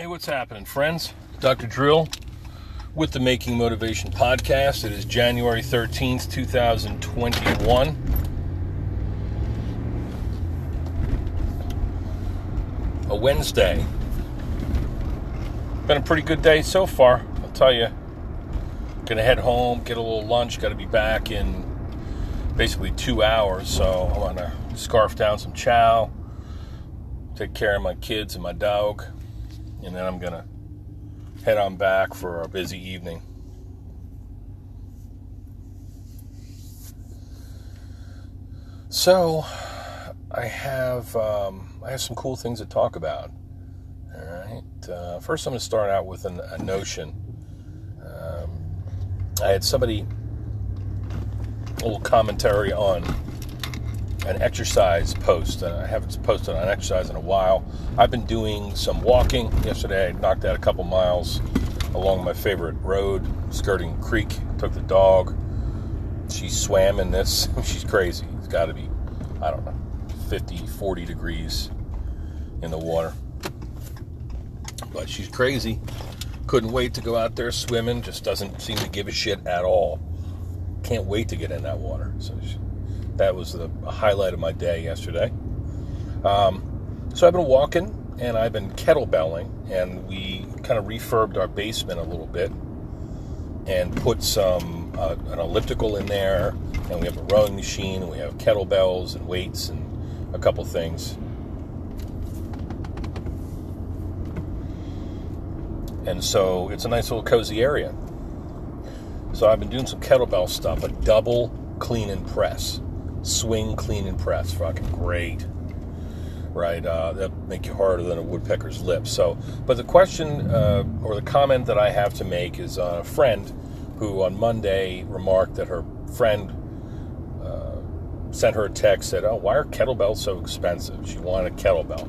Hey, what's happening, friends? Dr. Drill with the Making Motivation podcast. It is January 13th, 2021. A Wednesday. Been a pretty good day so far, I'll tell you. Gonna head home, get a little lunch, gotta be back in basically two hours, so I'm wanna scarf down some chow, take care of my kids and my dog, and then I'm gonna head on back for a busy evening. So, I have um, I have some cool things to talk about. All right. Uh, first, I'm going to start out with an, a notion. Um, I had somebody a little commentary on an exercise post. Uh, I haven't posted on exercise in a while. I've been doing some walking. Yesterday, I knocked out a couple miles along my favorite road, skirting creek. Took the dog. She swam in this. She's crazy. It's got to be, I don't know, 50, 40 degrees in the water. But she's crazy. Couldn't wait to go out there swimming. Just doesn't seem to give a shit at all. Can't wait to get in that water. So that was the highlight of my day yesterday. Um, so I've been walking and I've been kettlebelling, and we kind of refurbed our basement a little bit and put some uh, an elliptical in there, and we have a rowing machine, and we have kettlebells and weights and a couple things. And so it's a nice little cozy area. So I've been doing some kettlebell stuff, a double clean and press, swing clean and press, fucking great, right? Uh, that make you harder than a woodpecker's lip. So, but the question uh, or the comment that I have to make is uh, a friend who on Monday remarked that her friend uh, sent her a text said, "Oh, why are kettlebells so expensive?" She wanted a kettlebell,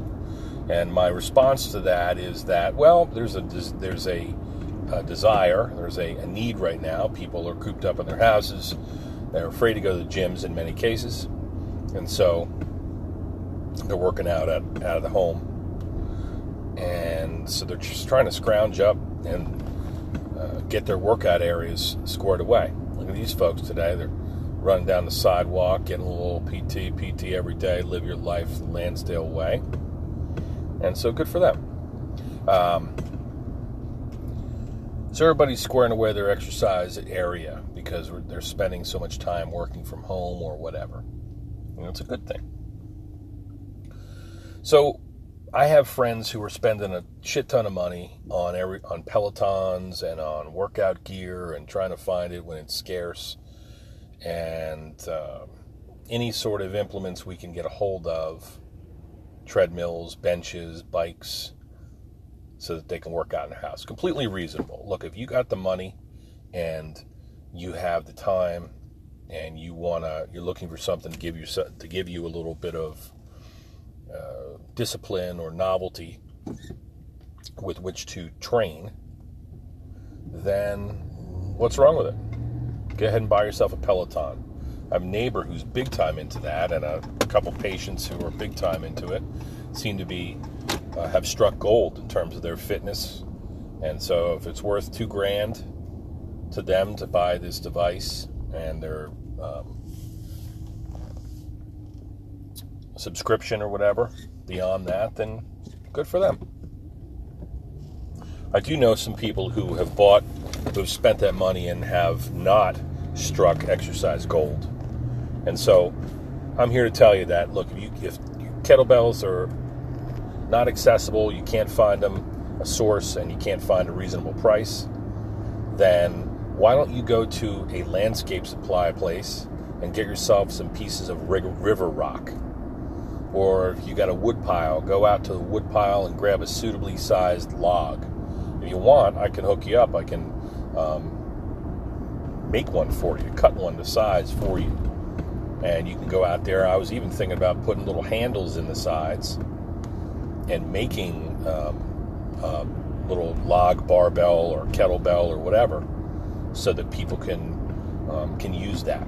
and my response to that is that well, there's a there's a, a desire, there's a, a need right now. People are cooped up in their houses they're afraid to go to the gyms in many cases, and so they're working out at, out of the home. And so they're just trying to scrounge up and uh, get their workout areas squared away. Look at these folks today. They're running down the sidewalk, getting a little PT, PT every day, live your life Lansdale way. And so good for them. Um, so everybody's squaring away their exercise area because they're spending so much time working from home or whatever. Know, it's a good thing. So I have friends who are spending a shit ton of money on every on Pelotons and on workout gear and trying to find it when it's scarce, and uh, any sort of implements we can get a hold of, treadmills, benches, bikes, so that they can work out in their house. Completely reasonable. Look, if you got the money and you have the time and you wanna you're looking for something to give you to give you a little bit of uh, discipline or novelty with which to train, then what's wrong with it? Go ahead and buy yourself a Peloton. I have a neighbor who's big time into that, and a couple patients who are big time into it seem to be uh, have struck gold in terms of their fitness. And so, if it's worth two grand to them to buy this device and their um, subscription or whatever beyond that, then good for them. I do know some people who have bought, who have spent that money and have not struck exercise gold. And so I'm here to tell you that look, if you if kettlebells are not accessible, you can't find them a source and you can't find a reasonable price, then why don't you go to a landscape supply place and get yourself some pieces of river rock? Or if you got a wood pile, go out to the wood pile and grab a suitably sized log. If you want, I can hook you up. I can um, make one for you, cut one to size for you. And you can go out there. I was even thinking about putting little handles in the sides and making um, little log barbell or kettlebell or whatever so that people can um, can use that.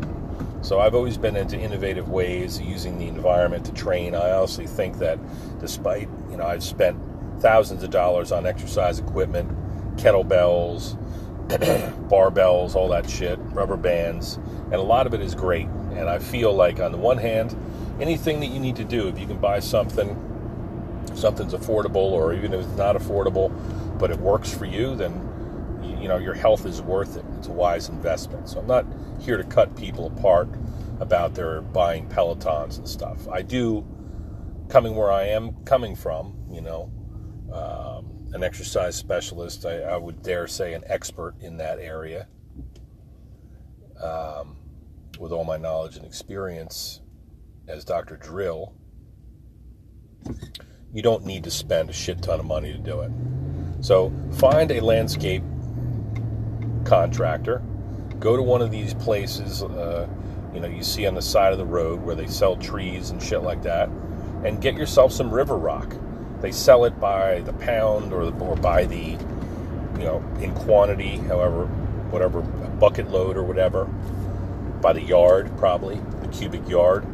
So I've always been into innovative ways using the environment to train. I honestly think that despite, you know, I've spent thousands of dollars on exercise equipment, kettlebells, barbells, all that shit, rubber bands, and a lot of it is great. And I feel like on the one hand, anything that you need to do, if you can buy something, something's affordable, or even if it's not affordable, but it works for you, then you know your health is worth it. It's a wise investment. So I'm not here to cut people apart about their buying Pelotons and stuff. I do, coming where I am coming from, you know, um, an exercise specialist. I, I, would dare say an expert in that area. Um, with all my knowledge and experience as Dr. Drill, you don't need to spend a shit ton of money to do it. So find a landscape contractor. Go to one of these places, uh, you know, you see on the side of the road where they sell trees and shit like that, and get yourself some river rock. They sell it by the pound or, or by the, you know, in quantity, however, whatever, bucket load or whatever, by the yard, probably, the cubic yard.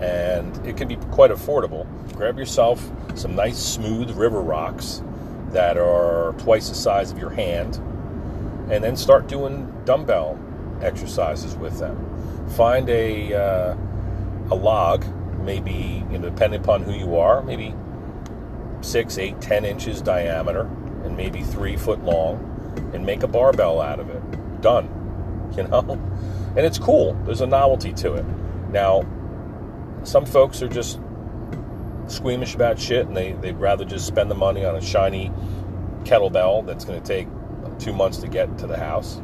And it can be quite affordable. Grab yourself some nice, smooth river rocks that are twice the size of your hand and then start doing dumbbell exercises with them. Find a uh, a log, maybe you know, depending upon who you are, maybe six, eight, ten inches diameter, and maybe three foot long, and make a barbell out of it. Done. You know, and it's cool. There's a novelty to it. Now, some folks are just squeamish about shit, and they they'd rather just spend the money on a shiny kettlebell that's going to take two months to get to the house.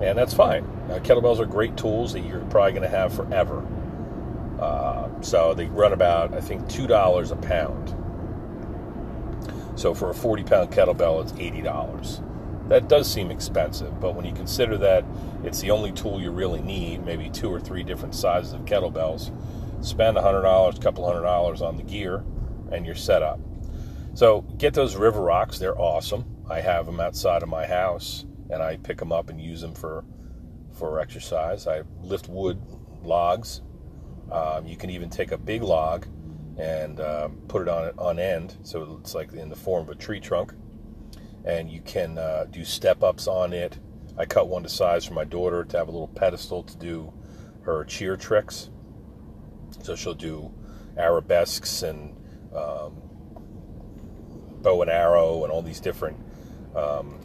And that's fine. Uh, kettlebells are great tools that you're probably going to have forever. Uh, so they run about, I think, $2 a pound. So for a 40 pound kettlebell, it's $80. That does seem expensive, but when you consider that it's the only tool you really need, maybe two or three different sizes of kettlebells, spend a $100, a couple hundred dollars on the gear, and you're set up. So get those river rocks, they're awesome. I have them outside of my house, and I pick them up and use them for for exercise. I lift wood logs. Um, you can even take a big log and um, put it on on end, so it's like in the form of a tree trunk, and you can uh, do step ups on it. I cut one to size for my daughter to have a little pedestal to do her cheer tricks. So she'll do arabesques and um, bow and arrow and all these different um,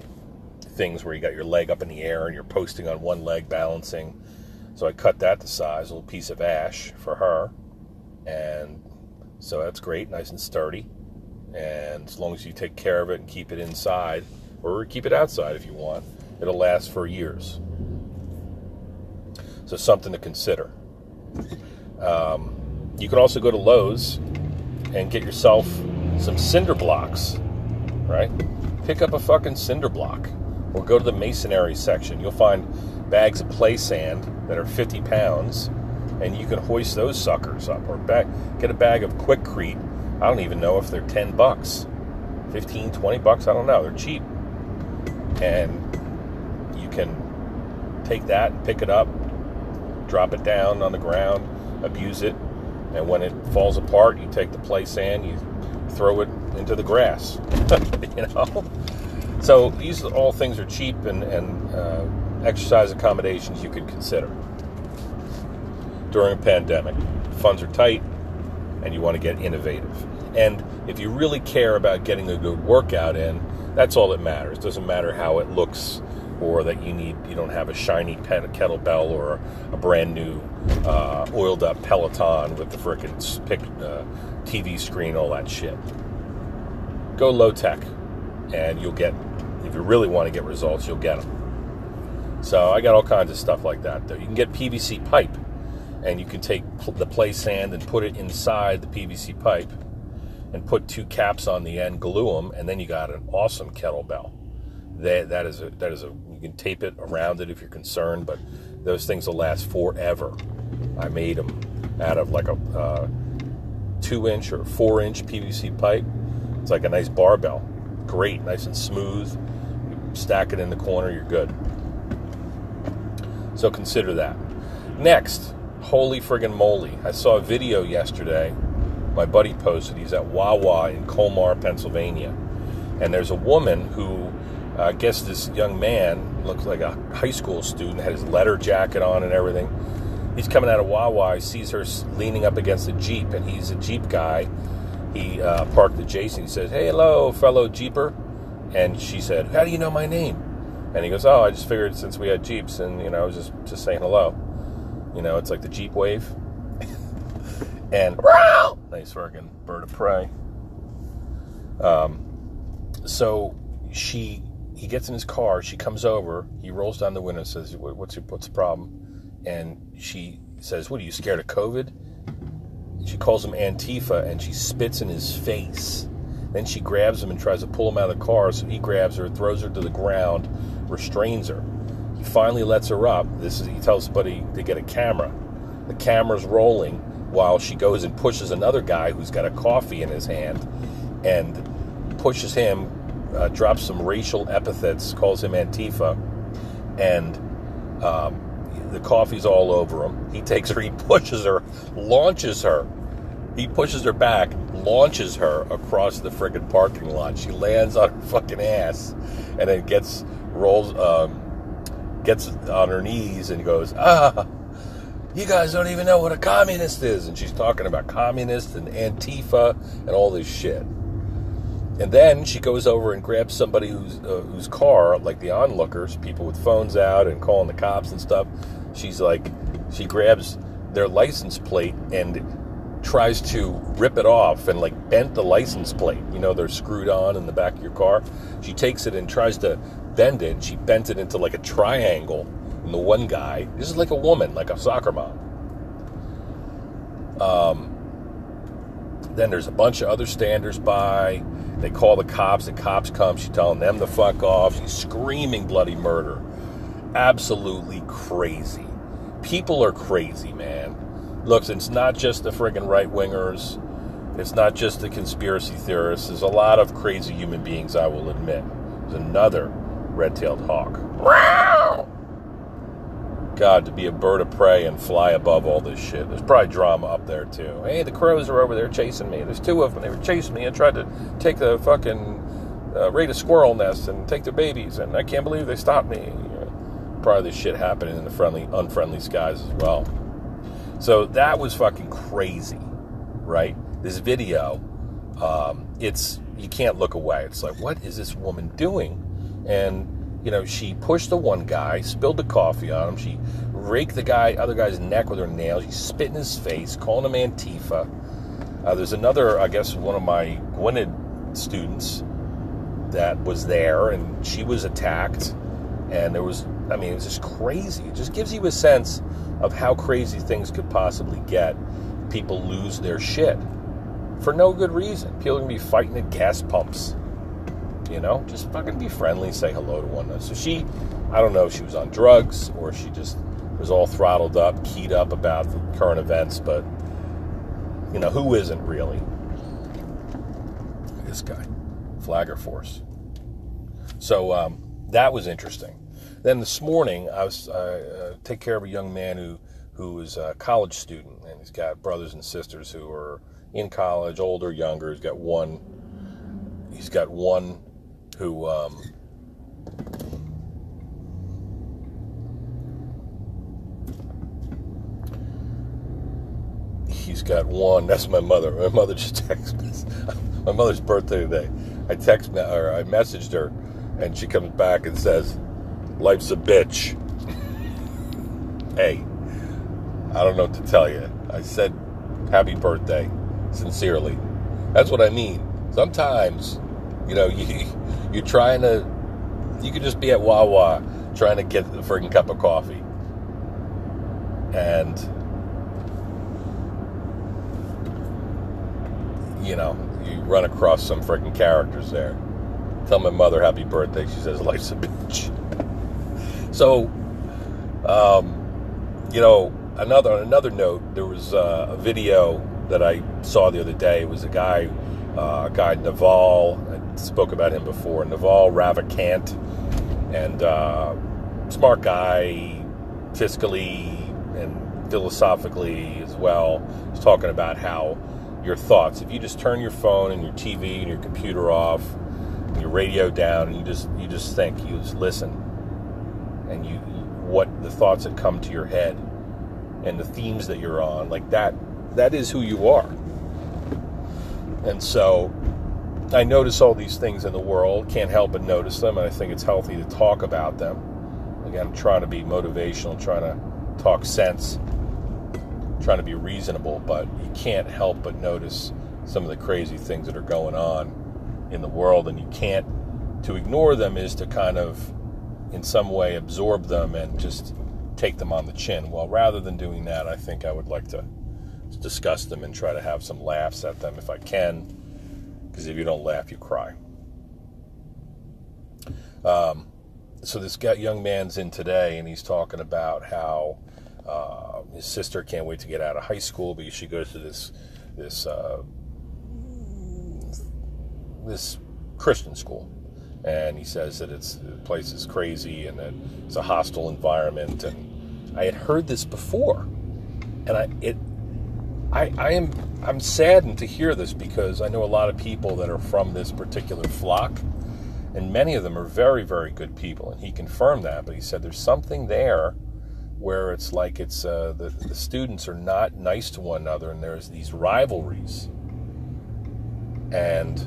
things where you got your leg up in the air and you're posting on one leg, balancing. So I cut that to size, a little piece of ash for her, and so that's great, nice and sturdy. And as long as you take care of it and keep it inside, or keep it outside if you want, it'll last for years. So something to consider. Um, you can also go to Lowe's and get yourself some cinder blocks, right? pick up a fucking cinder block or go to the masonry section. You'll find bags of play sand that are 50 pounds, and you can hoist those suckers up. Or back, get a bag of Quikrete. I don't even know if they're 10 bucks, 15, 20 bucks. I don't know. They're cheap. And you can take that, pick it up, drop it down on the ground, abuse it, and when it falls apart, you take the play sand, you throw it into the grass. you know. So these all things are cheap and, and uh, exercise accommodations you could consider during a pandemic. Funds are tight, and you want to get innovative. And if you really care about getting a good workout in, that's all that matters. It doesn't matter how it looks or that you need you don't have a shiny kettlebell or a brand new uh, oiled up Peloton with the frickin' uh, TV screen, all that shit go low tech, and you'll get. If you really want to get results, you'll get them. So I got all kinds of stuff like that. Though you can get PVC pipe, and you can take the play sand and put it inside the PVC pipe, and put two caps on the end, glue them, and then you got an awesome kettlebell. That that is a that is a you can tape it around it if you're concerned, but those things will last forever. I made them out of like a uh, two inch or four inch PVC pipe it's like a nice barbell. Great, nice and smooth. You stack it in the corner, you're good. So consider that. Next, holy friggin' moly. I saw a video yesterday. My buddy posted. He's at Wawa in Colmar, Pennsylvania. And there's a woman who, I guess this young man looks like a high school student, had his letter jacket on and everything. He's coming out of Wawa. He sees her leaning up against a Jeep, and he's a Jeep guy. He uh, parked adjacent. He says, Hey, hello, fellow Jeeper. And she said, How do you know my name? And he goes, Oh, I just figured since we had Jeeps, and, you know, I was just, just saying hello. You know, it's like the Jeep wave. and, nice fucking bird of prey. Um, so she, he gets in his car, she comes over, he rolls down the window and says, What's, your, what's the problem? And she says, What are you scared of COVID? She calls him Antifa and she spits in his face. Then she grabs him and tries to pull him out of the car, so he grabs her, throws her to the ground, restrains her. He finally lets her up. This is he tells somebody to get a camera. The camera's rolling while she goes and pushes another guy who's got a coffee in his hand and pushes him, uh, drops some racial epithets, calls him Antifa, and um, the coffee's all over him. He takes her, he pushes her, launches her. He pushes her back, launches her across the friggin' parking lot. She lands on her fucking ass, and then gets rolls, um, gets on her knees and goes, "Ah, you guys don't even know what a communist is." And she's talking about communists and Antifa and all this shit. And then she goes over and grabs somebody who's uh, whose car, like the onlookers, people with phones out and calling the cops and stuff. She's like, she grabs their license plate and tries to rip it off and like bent the license plate. You know, they're screwed on in the back of your car. She takes it and tries to bend it. She bent it into like a triangle. And the one guy, this is like a woman, like a soccer mom. Um, then there's a bunch of other standers by. They call the cops. The cops come. She's telling them to fuck off. She's screaming bloody murder. Absolutely crazy. People are crazy, man. Look, it's not just the friggin' right wingers. It's not just the conspiracy theorists. There's a lot of crazy human beings, I will admit. There's another red tailed hawk. God, to be a bird of prey and fly above all this shit. There's probably drama up there, too. Hey, the crows are over there chasing me. There's two of them. They were chasing me and tried to take the fucking uh, raid a squirrel nest and take their babies, and I can't believe they stopped me. Probably this shit happening in the friendly, unfriendly skies as well. So that was fucking crazy, right? This video, um, it's you can't look away. It's like, what is this woman doing? And you know, she pushed the one guy, spilled the coffee on him. She raked the guy, other guy's neck with her nails. She spit in his face, calling him Antifa. Uh, there's another, I guess, one of my Gwynedd students that was there, and she was attacked. And there was, I mean, it was just crazy. It just gives you a sense of how crazy things could possibly get. People lose their shit for no good reason. People can be fighting at gas pumps. You know, just fucking be friendly, say hello to one another. So she, I don't know if she was on drugs or she just was all throttled up, keyed up about the current events, but you know, who isn't really? This guy, Flagger Force. So um, that was interesting. Then this morning, I was uh, uh, take care of a young man who who is a college student, and he's got brothers and sisters who are in college, older, younger. He's got one. He's got one who um, he's got one. That's my mother. My mother just texted me. My mother's birthday today. I text or I messaged her, and she comes back and says, "Life's a bitch." hey, I don't know what to tell you. I said, "Happy birthday," sincerely. That's what I mean. Sometimes, you know, you you're trying to, you could just be at Wawa trying to get a freaking cup of coffee. And, you know, you run across some freaking characters there. Tell my mother happy birthday. She says, life's a bitch. so, um, you know, another on another note, there was uh, a video that I saw the other day. It was a guy, uh, a guy Naval spoke about him before. Naval Ravikant, and uh, smart guy, fiscally and philosophically as well. He's talking about how your thoughts, if you just turn your phone and your TV and your computer off, and your radio down, and you just you just think, you just listen, and you what the thoughts that come to your head and the themes that you're on, like that that is who you are. And so I notice all these things in the world, can't help but notice them, and I think it's healthy to talk about them. Again, I'm trying to be motivational, trying to talk sense, trying to be reasonable, but you can't help but notice some of the crazy things that are going on in the world, and you can't. To ignore them is to kind of, in some way, absorb them and just take them on the chin. Well, rather than doing that, I think I would like to discuss them and try to have some laughs at them if I can, because if you don't laugh, you cry. Um, so this guy, young man's in today, and he's talking about how uh, his sister can't wait to get out of high school because she goes to this this uh, this Christian school, and he says that it's the place is crazy and that it's a hostile environment. And I had heard this before, and I it I, I am I'm saddened to hear this because I know a lot of people that are from this particular flock, and many of them are very very good people, and he confirmed that. But he said there's something there where it's like it's uh, the the students are not nice to one another, and there's these rivalries, and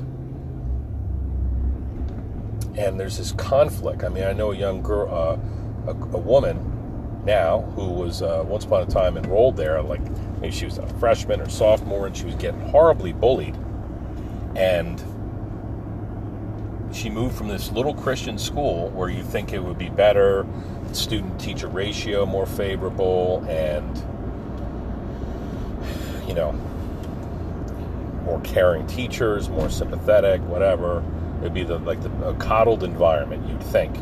and there's this conflict. I mean, I know a young girl, uh, a, a woman now who was uh, once upon a time enrolled there, like maybe she was a freshman or sophomore, and she was getting horribly bullied. And she moved from this little Christian school where you think it would be better, student teacher ratio more favorable, and you know, more caring teachers, more sympathetic, whatever. It'd be the like the a coddled environment you'd think,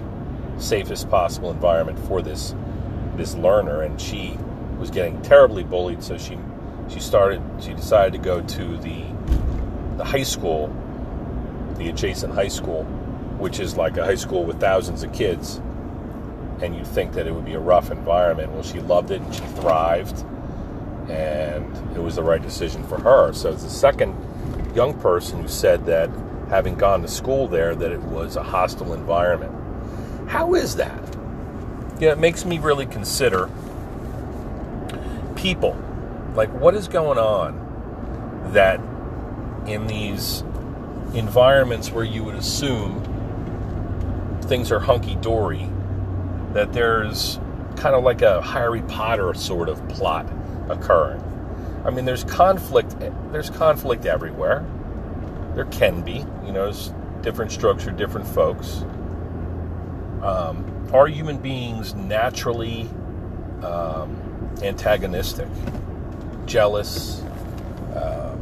safest possible environment for this this learner, and she was getting terribly bullied. So she she started. She decided to go to the the high school, the adjacent high school, which is like a high school with thousands of kids. And you'd think that it would be a rough environment. Well, she loved it and she thrived, and it was the right decision for her. So it's the second young person who said that having gone to school there that it was a hostile environment. How is that? Yeah, it makes me really consider people. Like, what is going on that in these environments where you would assume things are hunky dory, that there's kind of like a Harry Potter sort of plot occurring? I mean, there's conflict. There's conflict everywhere. There can be, you know, different structure, different folks. Um, are human beings naturally um, antagonistic, jealous, um,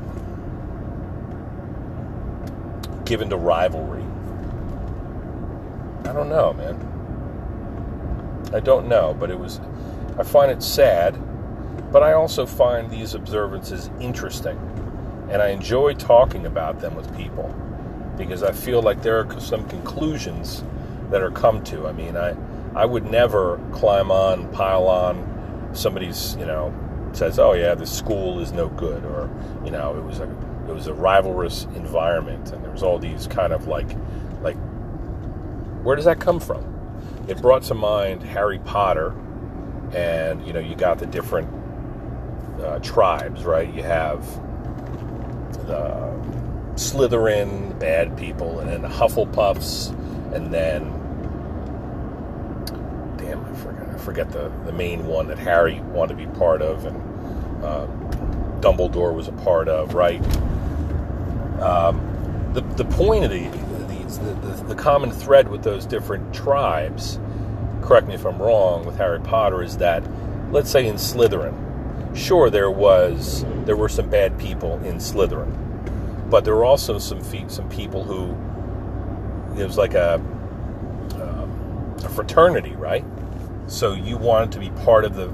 given to rivalry. I don't know, man. I don't know, but it was. I find it sad, but I also find these observances interesting, and I enjoy talking about them with people because I feel like there are some conclusions that are come to. I mean, I I would never climb on, pile on somebody's you know says, "Oh yeah, the school is no good," or you know, it was a it was a rivalrous environment, and there was all these kind of like like where does that come from? It brought to mind Harry Potter, and you know, you got the different uh, tribes, right? You have the Slytherin, bad people, and then the Hufflepuffs, and then forget I forget the, the main one that Harry wanted to be part of and uh, Dumbledore was a part of, right? Um, the, the point of the, the, the, the common thread with those different tribes, correct me if I'm wrong, with Harry Potter is that, let's say in Slytherin, sure there was there were some bad people in Slytherin, but there were also some some people who it was like a, um, a fraternity, right? So you wanted to be part of the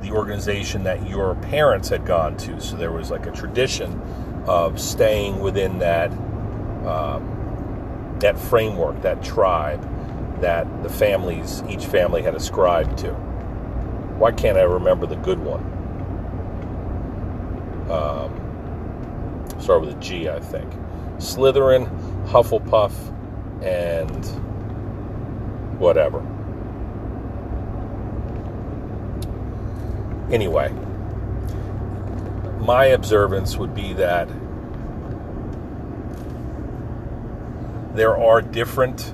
the organization that your parents had gone to. So there was like a tradition of staying within that um, that framework, that tribe that the families, each family had ascribed to. Why can't I remember the good one? Um, start with a G, I think. Slytherin, Hufflepuff, and whatever. Anyway, my observance would be that there are different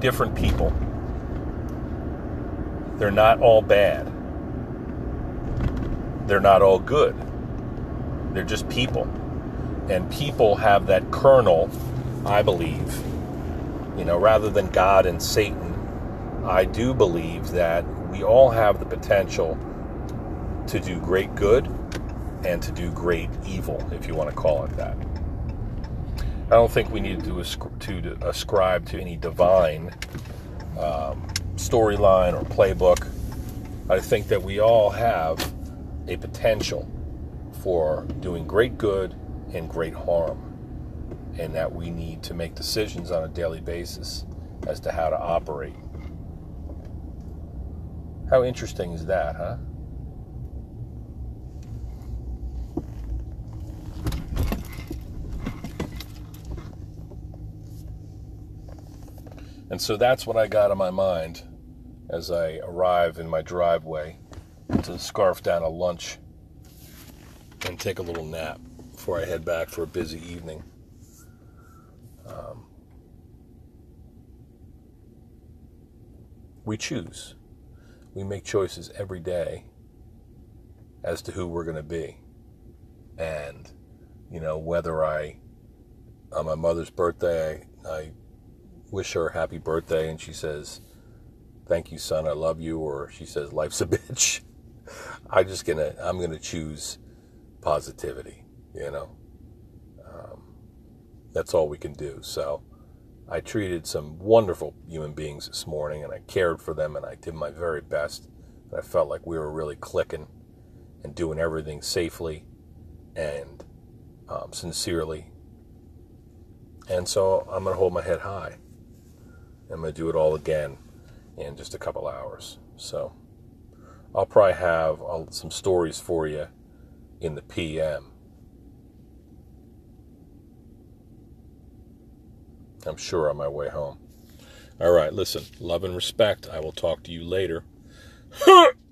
different people. They're not all bad. They're not all good. They're just people. And people have that kernel, I believe. You know, rather than God and Satan, I do believe that we all have the potential to do great good and to do great evil, if you want to call it that. I don't think we need to, ascribe to any divine um, storyline or playbook. I think that we all have a potential for doing great good and great harm, and that we need to make decisions on a daily basis as to how to operate. How interesting is that, huh? And so that's what I got in my mind as I arrive in my driveway to scarf down a lunch and take a little nap before I head back for a busy evening. Um, we choose. We make choices every day as to who we're going to be. And, you know, whether I, on my mother's birthday, I, I wish her happy birthday and she says, Thank you, son, I love you, or she says, Life's a bitch. I'm just gonna I'm gonna choose positivity, you know. Um, that's all we can do. So I treated some wonderful human beings this morning and I cared for them and I did my very best. And I felt like we were really clicking and doing everything safely and um, sincerely. And so I'm going to hold my head high. I'm going to do it all again in just a couple hours. So I'll probably have uh, some stories for you in the PM. I'm sure on my way home. All right, listen, love and respect. I will talk to you later.